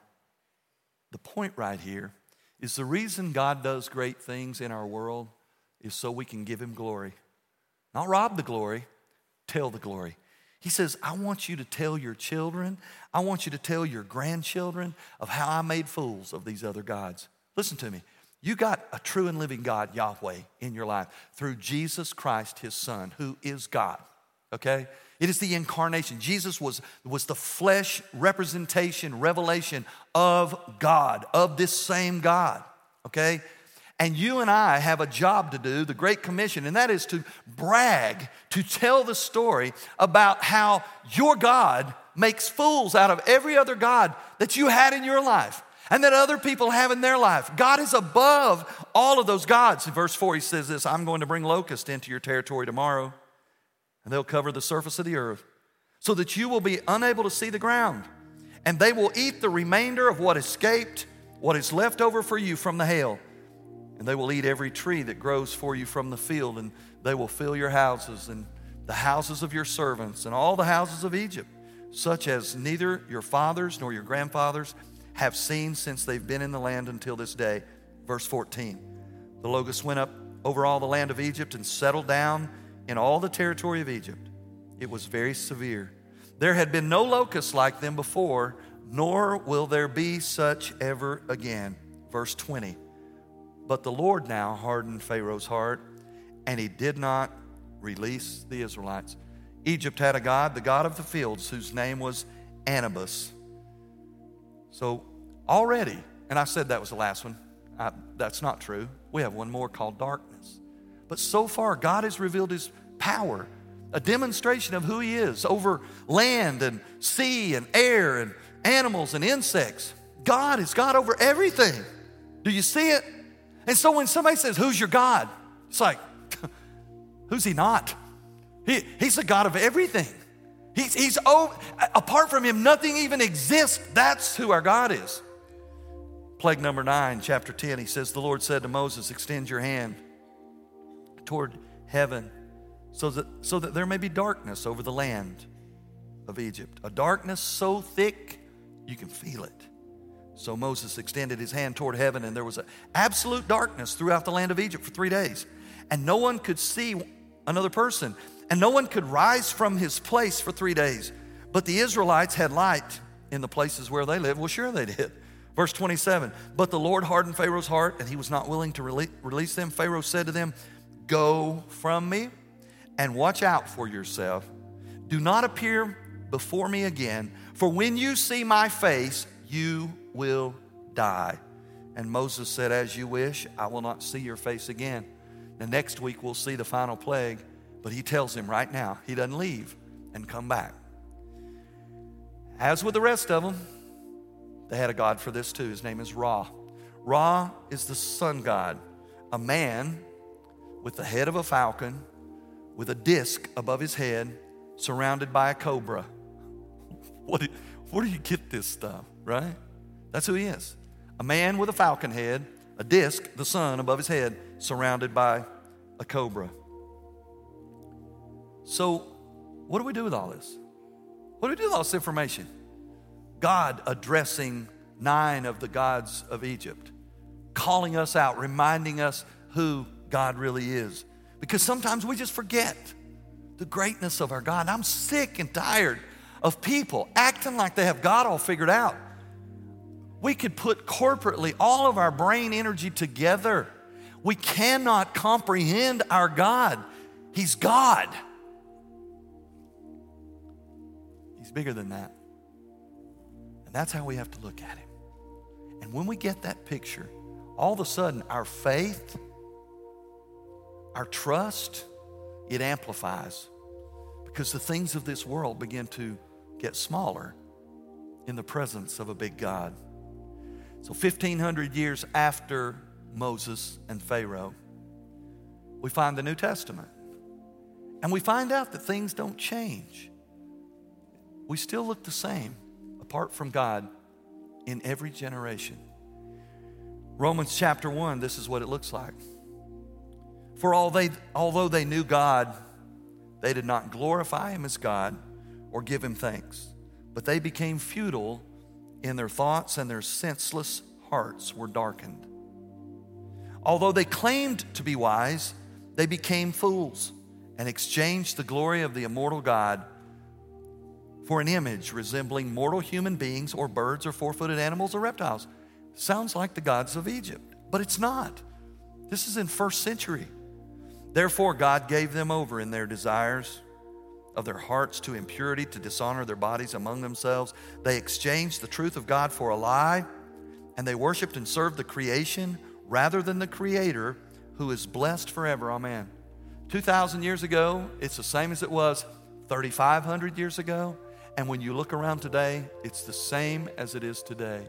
the point right here is the reason God does great things in our world is so we can give Him glory. Not rob the glory, tell the glory. He says, I want you to tell your children, I want you to tell your grandchildren of how I made fools of these other gods. Listen to me. You got a true and living God, Yahweh, in your life through Jesus Christ, his son, who is God. Okay? It is the incarnation. Jesus was, was the flesh representation, revelation of God, of this same God. Okay? And you and I have a job to do, the Great Commission, and that is to brag, to tell the story about how your God makes fools out of every other God that you had in your life and that other people have in their life. God is above all of those gods. In verse 4, he says this I'm going to bring locusts into your territory tomorrow, and they'll cover the surface of the earth, so that you will be unable to see the ground. And they will eat the remainder of what escaped, what is left over for you from the hail. And they will eat every tree that grows for you from the field, and they will fill your houses and the houses of your servants and all the houses of Egypt, such as neither your fathers nor your grandfathers have seen since they've been in the land until this day. Verse 14 The locusts went up over all the land of Egypt and settled down in all the territory of Egypt. It was very severe. There had been no locusts like them before, nor will there be such ever again. Verse 20 But the Lord now hardened Pharaoh's heart, and he did not release the Israelites. Egypt had a god, the god of the fields, whose name was Anubis. So already, and I said that was the last one. I, that's not true. We have one more called darkness. But so far, God has revealed his power, a demonstration of who he is over land and sea and air and animals and insects. God is God over everything. Do you see it? And so when somebody says, Who's your God? It's like, Who's he not? He, he's the God of everything. He's, he's oh, apart from him, nothing even exists. That's who our God is. Plague number nine, chapter 10, he says, The Lord said to Moses, Extend your hand toward heaven so that, so that there may be darkness over the land of Egypt. A darkness so thick you can feel it. So Moses extended his hand toward heaven, and there was an absolute darkness throughout the land of Egypt for three days. And no one could see another person and no one could rise from his place for three days. But the Israelites had light in the places where they lived. Well, sure they did. Verse 27 But the Lord hardened Pharaoh's heart, and he was not willing to release them. Pharaoh said to them, Go from me and watch out for yourself. Do not appear before me again, for when you see my face, you will die. And Moses said, As you wish, I will not see your face again. The next week, we'll see the final plague. But he tells him right now, he doesn't leave and come back. As with the rest of them, they had a God for this too. His name is Ra. Ra is the sun god, a man with the head of a falcon, with a disc above his head, surrounded by a cobra. What where do you get this stuff, right? That's who he is. A man with a falcon head, a disc, the sun above his head, surrounded by a cobra. So, what do we do with all this? What do we do with all this information? God addressing nine of the gods of Egypt, calling us out, reminding us who God really is. Because sometimes we just forget the greatness of our God. I'm sick and tired of people acting like they have God all figured out. We could put corporately all of our brain energy together. We cannot comprehend our God. He's God. He's bigger than that. And that's how we have to look at him. And when we get that picture, all of a sudden our faith, our trust, it amplifies because the things of this world begin to get smaller in the presence of a big God. So 1500 years after Moses and Pharaoh, we find the New Testament. And we find out that things don't change we still look the same apart from God in every generation. Romans chapter 1, this is what it looks like. For although they knew God, they did not glorify him as God or give him thanks, but they became futile in their thoughts and their senseless hearts were darkened. Although they claimed to be wise, they became fools and exchanged the glory of the immortal God for an image resembling mortal human beings or birds or four footed animals or reptiles. Sounds like the gods of Egypt, but it's not. This is in first century. Therefore, God gave them over in their desires of their hearts to impurity, to dishonor their bodies among themselves. They exchanged the truth of God for a lie, and they worshiped and served the creation rather than the Creator who is blessed forever. Amen. 2,000 years ago, it's the same as it was 3,500 years ago, And when you look around today, it's the same as it is today.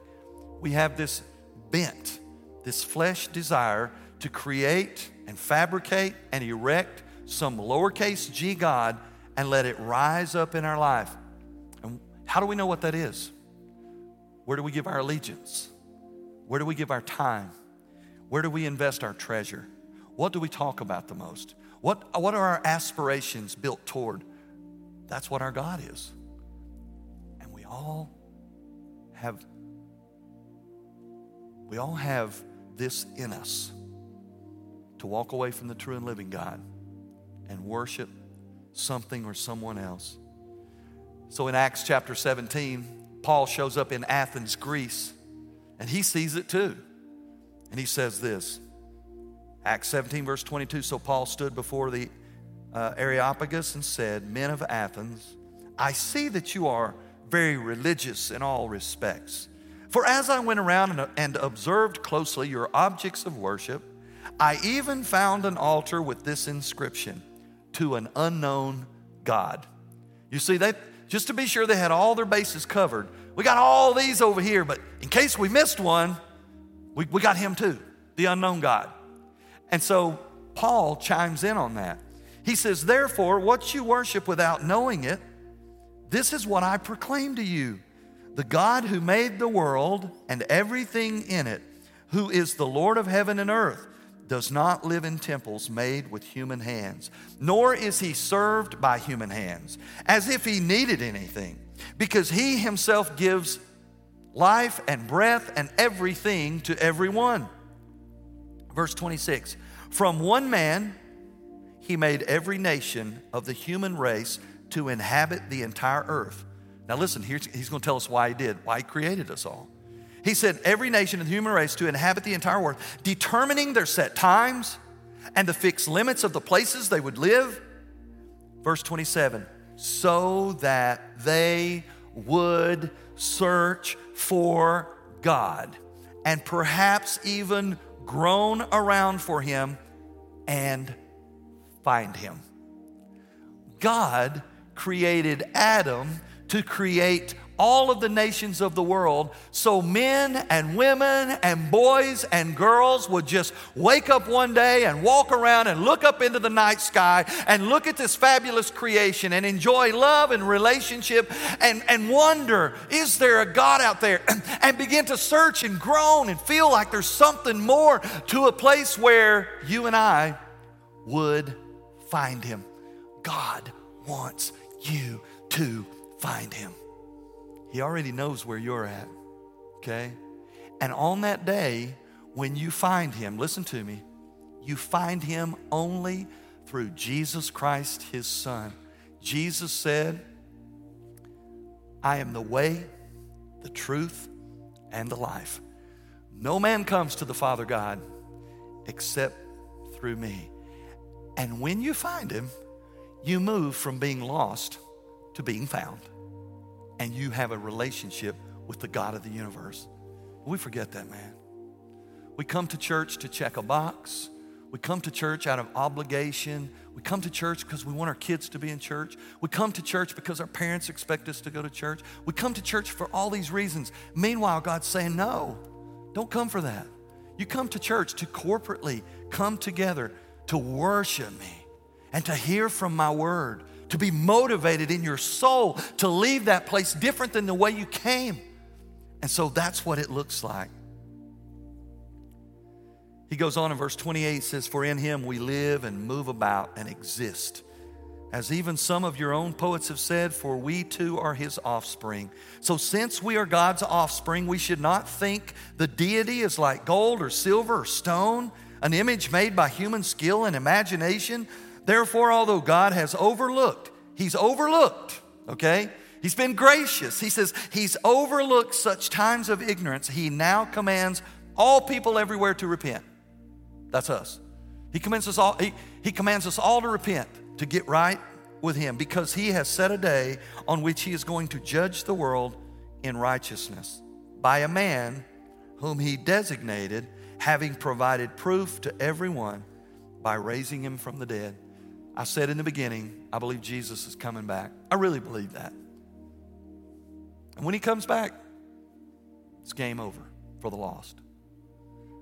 We have this bent, this flesh desire to create and fabricate and erect some lowercase g God and let it rise up in our life. And how do we know what that is? Where do we give our allegiance? Where do we give our time? Where do we invest our treasure? What do we talk about the most? What, what are our aspirations built toward? That's what our God is. And we all have we all have this in us to walk away from the true and living God and worship something or someone else. So in Acts chapter 17, Paul shows up in Athens, Greece, and he sees it too. And he says this Acts 17, verse 22 So Paul stood before the uh, Areopagus and said, Men of Athens, I see that you are very religious in all respects. For as I went around and, and observed closely your objects of worship, I even found an altar with this inscription to an unknown God. You see, they, just to be sure they had all their bases covered, we got all these over here, but in case we missed one, we, we got him too, the unknown God. And so Paul chimes in on that. He says, Therefore, what you worship without knowing it, this is what I proclaim to you the God who made the world and everything in it, who is the Lord of heaven and earth, does not live in temples made with human hands, nor is he served by human hands, as if he needed anything, because he himself gives life and breath and everything to everyone. Verse 26 From one man, he made every nation of the human race to inhabit the entire earth now, listen, he's going to tell us why he did, why he created us all. He said, every nation in the human race to inhabit the entire world, determining their set times and the fixed limits of the places they would live. Verse 27 so that they would search for God and perhaps even groan around for Him and find Him. God created Adam to create all of the nations of the world so men and women and boys and girls would just wake up one day and walk around and look up into the night sky and look at this fabulous creation and enjoy love and relationship and, and wonder is there a God out there and begin to search and groan and feel like there's something more to a place where you and I would find Him. God wants you to find him. He already knows where you're at, okay? And on that day, when you find him, listen to me, you find him only through Jesus Christ, his son. Jesus said, I am the way, the truth, and the life. No man comes to the Father God except through me. And when you find him, you move from being lost to being found. And you have a relationship with the God of the universe. We forget that, man. We come to church to check a box. We come to church out of obligation. We come to church because we want our kids to be in church. We come to church because our parents expect us to go to church. We come to church for all these reasons. Meanwhile, God's saying, no, don't come for that. You come to church to corporately come together to worship me and to hear from my word, to be motivated in your soul to leave that place different than the way you came. And so that's what it looks like. He goes on in verse 28 says, For in him we live and move about and exist. As even some of your own poets have said, for we too are his offspring. So, since we are God's offspring, we should not think the deity is like gold or silver or stone, an image made by human skill and imagination. Therefore, although God has overlooked, He's overlooked, okay? He's been gracious. He says He's overlooked such times of ignorance. He now commands all people everywhere to repent. That's us. He commands us all, he, he commands us all to repent, to get right with Him, because He has set a day on which He is going to judge the world in righteousness by a man whom He designated, having provided proof to everyone by raising Him from the dead. I said in the beginning, I believe Jesus is coming back. I really believe that. And when he comes back, it's game over for the lost.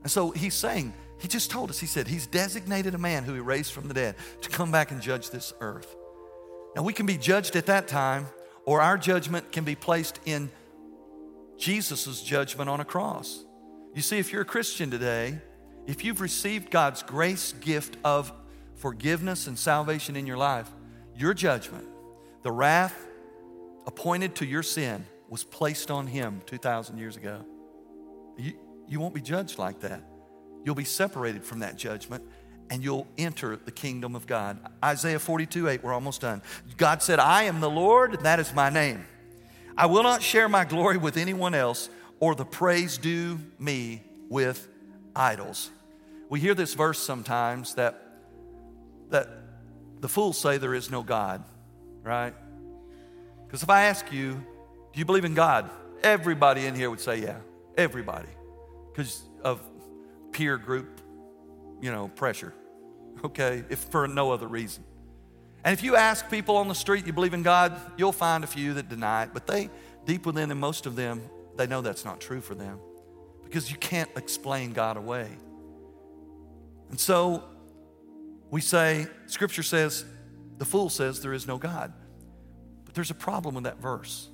And so he's saying, he just told us, he said, he's designated a man who he raised from the dead to come back and judge this earth. Now we can be judged at that time, or our judgment can be placed in Jesus' judgment on a cross. You see, if you're a Christian today, if you've received God's grace gift of forgiveness and salvation in your life, your judgment, the wrath appointed to your sin, was placed on him 2,000 years ago. You, you won't be judged like that. You'll be separated from that judgment and you'll enter the kingdom of God. Isaiah 42 8, we're almost done. God said, I am the Lord, and that is my name. I will not share my glory with anyone else or the praise due me with idols. We hear this verse sometimes that, that the fools say there is no God, right? Because if I ask you, do you believe in God? Everybody in here would say, yeah, everybody. Because of peer group, you know, pressure, okay, if for no other reason. And if you ask people on the street, you believe in God, you'll find a few that deny it, but they, deep within them, most of them, they know that's not true for them because you can't explain God away. And so we say, Scripture says, the fool says there is no God. But there's a problem with that verse.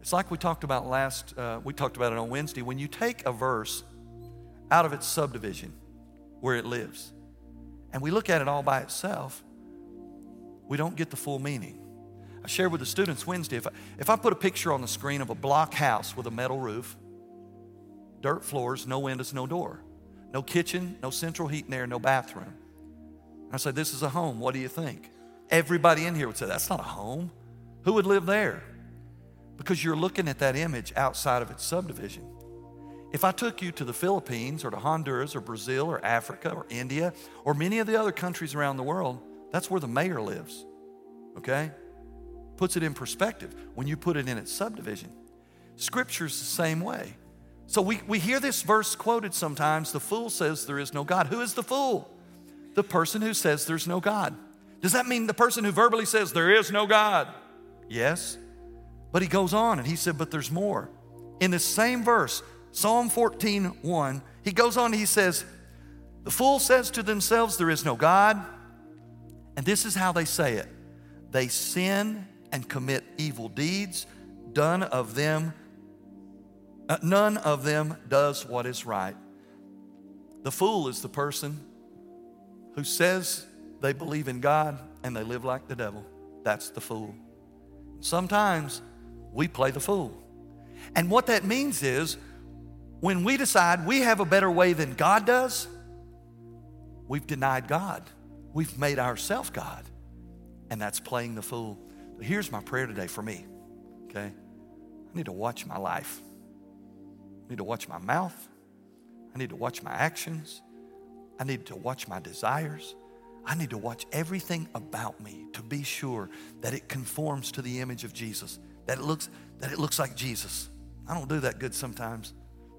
It's like we talked about last, uh, we talked about it on Wednesday. When you take a verse out of its subdivision where it lives, and we look at it all by itself, we don't get the full meaning. I shared with the students Wednesday if I, if I put a picture on the screen of a block house with a metal roof, dirt floors, no windows, no door, no kitchen, no central heat air, no bathroom. I said, This is a home. What do you think? Everybody in here would say, That's not a home. Who would live there? Because you're looking at that image outside of its subdivision. If I took you to the Philippines or to Honduras or Brazil or Africa or India or many of the other countries around the world, that's where the mayor lives. Okay? Puts it in perspective when you put it in its subdivision. Scripture's the same way. So we, we hear this verse quoted sometimes the fool says there is no God. Who is the fool? The person who says there's no God. Does that mean the person who verbally says there is no God? Yes. But he goes on and he said, but there's more. In the same verse, Psalm 14, 1, he goes on he says, The fool says to themselves, There is no God. And this is how they say it they sin and commit evil deeds, done of them, uh, none of them does what is right. The fool is the person who says they believe in God and they live like the devil. That's the fool. Sometimes we play the fool. And what that means is when we decide we have a better way than God does, we've denied God. We've made ourselves God. And that's playing the fool. Here's my prayer today for me, okay? I need to watch my life. I need to watch my mouth. I need to watch my actions. I need to watch my desires. I need to watch everything about me to be sure that it conforms to the image of Jesus, that it looks, that it looks like Jesus. I don't do that good sometimes.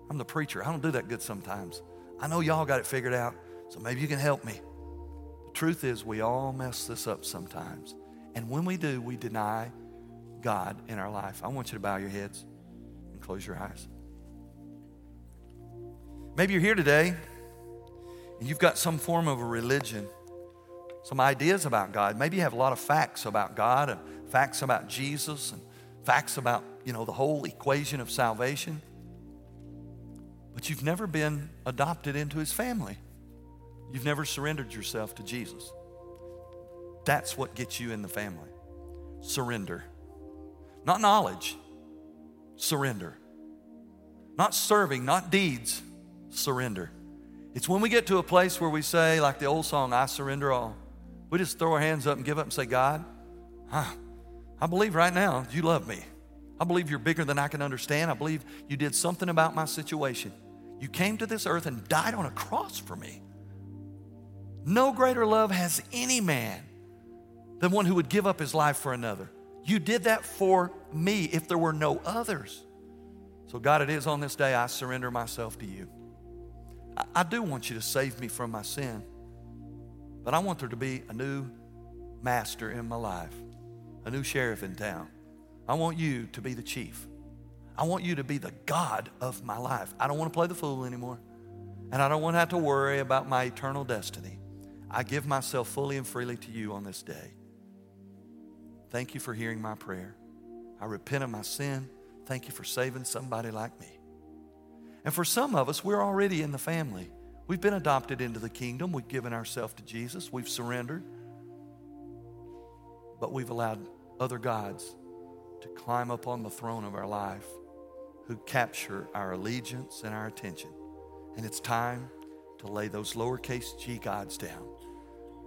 I'm the preacher. I don't do that good sometimes. I know y'all got it figured out, so maybe you can help me. The truth is, we all mess this up sometimes. And when we do, we deny God in our life. I want you to bow your heads and close your eyes. Maybe you're here today and you've got some form of a religion, some ideas about God. Maybe you have a lot of facts about God and facts about Jesus and facts about, you know, the whole equation of salvation but you've never been adopted into his family. You've never surrendered yourself to Jesus. That's what gets you in the family. Surrender. Not knowledge, surrender. Not serving, not deeds, surrender. It's when we get to a place where we say, like the old song, I surrender all. We just throw our hands up and give up and say, God, huh, I believe right now you love me. I believe you're bigger than I can understand. I believe you did something about my situation. You came to this earth and died on a cross for me. No greater love has any man than one who would give up his life for another. You did that for me if there were no others. So, God, it is on this day I surrender myself to you. I, do want you to save me from my sin, but I want there to be a new master in my life, a new sheriff in town. I want you to be the chief. I want you to be the God of my life. I don't want to play the fool anymore. And I don't want to have to worry about my eternal destiny. I give myself fully and freely to you on this day. Thank you for hearing my prayer. I repent of my sin. Thank you for saving somebody like me. And for some of us, we're already in the family. We've been adopted into the kingdom. We've given ourselves to Jesus. We've surrendered. But we've allowed other gods to climb up on the throne of our life who capture our allegiance and our attention. And it's time to lay those lowercase g gods down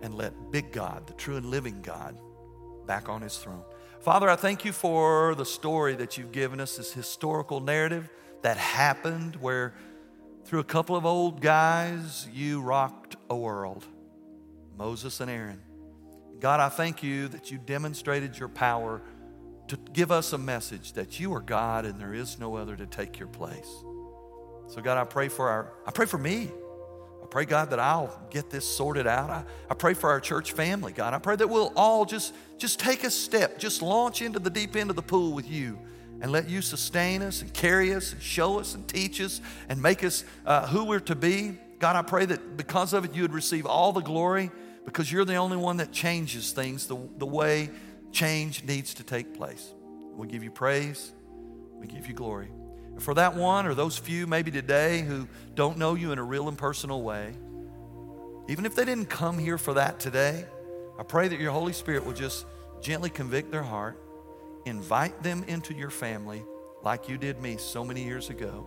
and let big God, the true and living God, back on his throne. Father, I thank you for the story that you've given us, this historical narrative that happened where through a couple of old guys, you rocked a world Moses and Aaron. God, I thank you that you demonstrated your power to give us a message that you are God and there is no other to take your place. So, God, I pray for our, I pray for me. I pray, God, that I'll get this sorted out. I, I pray for our church family, God. I pray that we'll all just, just take a step, just launch into the deep end of the pool with you and let you sustain us and carry us and show us and teach us and make us uh, who we're to be. God, I pray that because of it, you would receive all the glory because you're the only one that changes things the, the way change needs to take place. We give you praise, we give you glory. And for that one or those few maybe today who don't know you in a real and personal way, even if they didn't come here for that today, I pray that your Holy Spirit will just gently convict their heart invite them into your family like you did me so many years ago.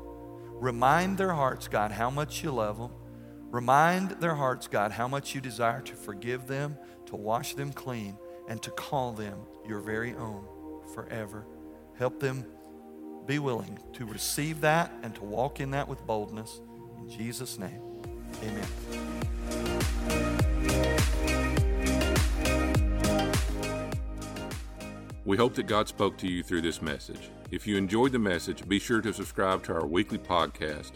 Remind their hearts, God, how much you love them. Remind their hearts, God, how much you desire to forgive them, to wash them clean, and to call them your very own forever. Help them be willing to receive that and to walk in that with boldness. In Jesus' name, amen. We hope that God spoke to you through this message. If you enjoyed the message, be sure to subscribe to our weekly podcast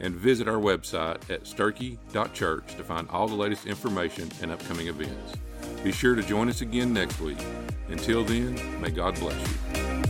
and visit our website at sturkey.church to find all the latest information and upcoming events. Be sure to join us again next week. Until then, may God bless you.